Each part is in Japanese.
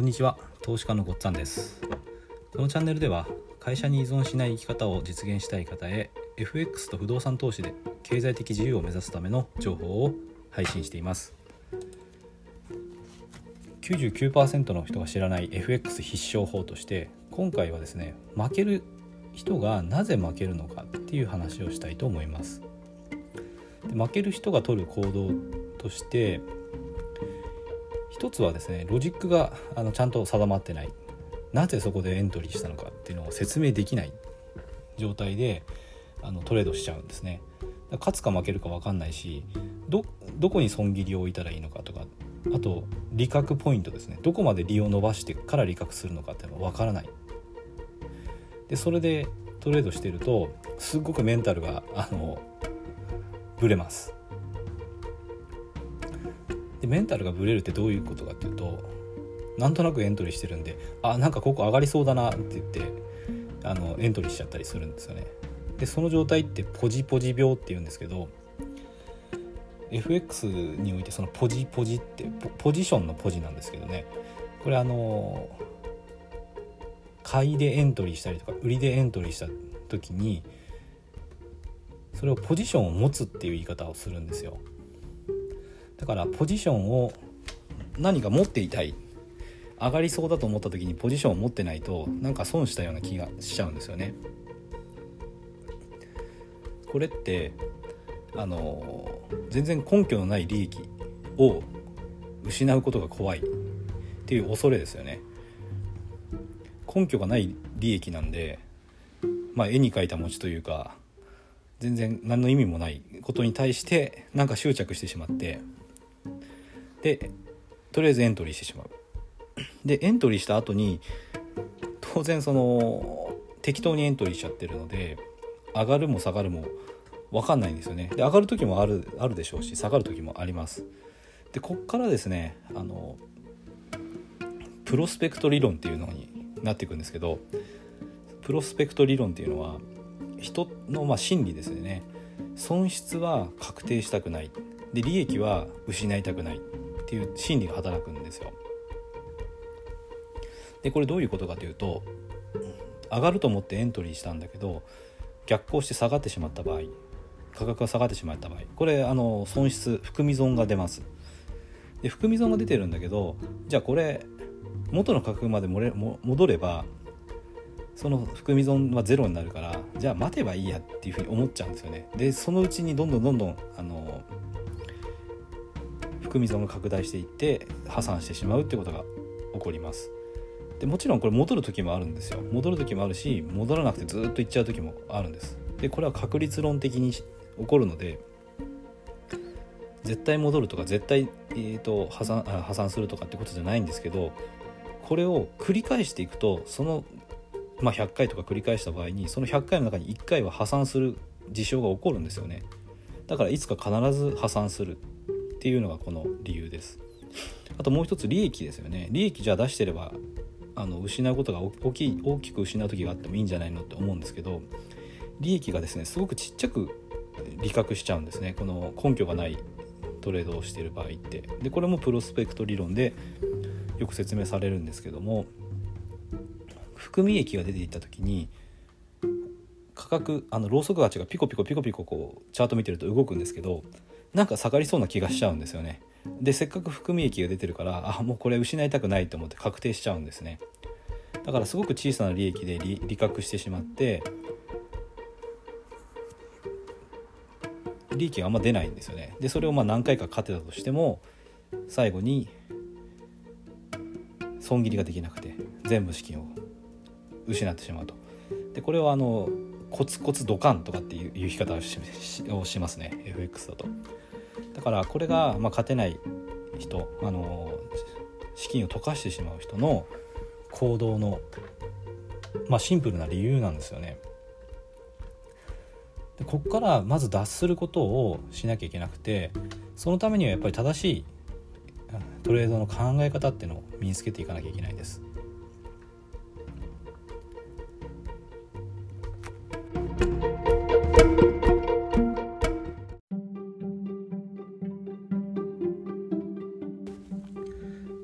こんにちは。投資家のごっつぁんです。このチャンネルでは会社に依存しない生き方を実現したい方へ FX と不動産投資で経済的自由を目指すための情報を配信しています。99%の人が知らない FX 必勝法として今回はですね負ける人がなぜ負けるのかっていう話をしたいと思います。で負ける人が取る行動として一つはですねロジックがあのちゃんと定まってない。なぜそこでエントリーしたのかっていうのを説明できない。状態であのトレードしちゃうんですね。勝つか負けるか分かんないしどこに損切りを置いたらいいのかとかあと利確ポイントですね。どこまで利を伸ばしてから利確するのかっていうのは分からない。でそれでトレードしてるとすっごくメンタルがあのブレます。でメンタルがブレるってどういうことかっていうとなんとなくエントリーしてるんであなんかここ上がりそうだなって言ってあのエントリーしちゃったりするんですよね。でその状態ってポジポジ病っていうんですけど FX においてそのポジポジってポジションのポジなんですけどね。これあの買いでエントリーしたりとか売りでエントリーした時にそれをポジションを持つっていう言い方をするんですよ。だからポジションを何か持っていたい。上がりそうだと思った時にポジションを持ってないとなんか損したような気がしちゃうんですよね。これってあの全然根拠のない利益を失うことが怖いっていう恐れですよね。根拠がない利益なんでまあ絵に描いた餅というか全然何の意味もないことに対してなんか執着してしまってでとりあえずエントリーしてしまう。でエントリーした後に当然その適当にエントリーしちゃってるので上がるも下がるも分かんないんですよね。で上がる時もあるあるでしょうし下がる時もあります。でこっからですねあのプロスペクト理論っていうのになっていくんですけどプロスペクト理論っていうのは人のま心理ですよね。損失は確定したくない。で利益は失いたくない。っていう心理が働くんですよ。でこれどういうことかというと上がると思ってエントリーしたんだけど逆行して下がってしまった場合価格が下がってしまった場合これあの損失含み損が出ます。で含み損が出てるんだけどじゃあこれ元の価格までもれも戻ればその含み損はゼロになるからじゃあ待てばいいやっていうふうに思っちゃうんですよね。でそのうちにどんどんどんどんあの含み損が拡大していって破産してしまうってことが起こります。でもちろんこれ戻る時もあるんですよ。戻る時もあるし戻らなくてずっと行っちゃう時もあるんです。でこれは確率論的に起こるので絶対戻るとか絶対、えーと、破産破産するとかってことじゃないんですけどこれを繰り返していくとその、まあ、100回とか繰り返した場合にその100回の中に1回は破産する事象が起こるんですよね。だからいつか必ず破産する。っていうのがこの理由です。あともう一つ利益ですよね。利益じゃあ出してればあの失うことが大きい大きく失う時があってもいいんじゃないのって思うんですけど利益がですねすごくちっちゃく利確しちゃうんですね。この根拠がないトレードをしている場合って。でこれもプロスペクト理論でよく説明されるんですけども含み益が出ていった時に価格あのローソク足がピコピコピコピコこうチャート見てると動くんですけどなんか下がりそうな気がしちゃうんですよね。でせっかく含み益が出てるからあもうこれ失いたくないと思って確定しちゃうんですね。だからすごく小さな利益で利利確してしまって利益があんま出ないんですよね。でそれをまあ何回か勝てたとしても最後に損切りができなくて全部資金を失ってしまうと。でこれはあのコツコツドカンとかっていう言い方をしますね FX だとだからこれがまあ勝てない人あの資金を溶かしてしまう人の行動の、まあ、シンプルな理由なんですよね。でここからまず脱することをしなきゃいけなくてそのためにはやっぱり正しいトレードの考え方っていうのを身につけていかなきゃいけないです。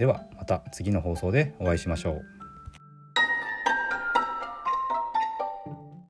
ではまた次の放送でお会いしましょう。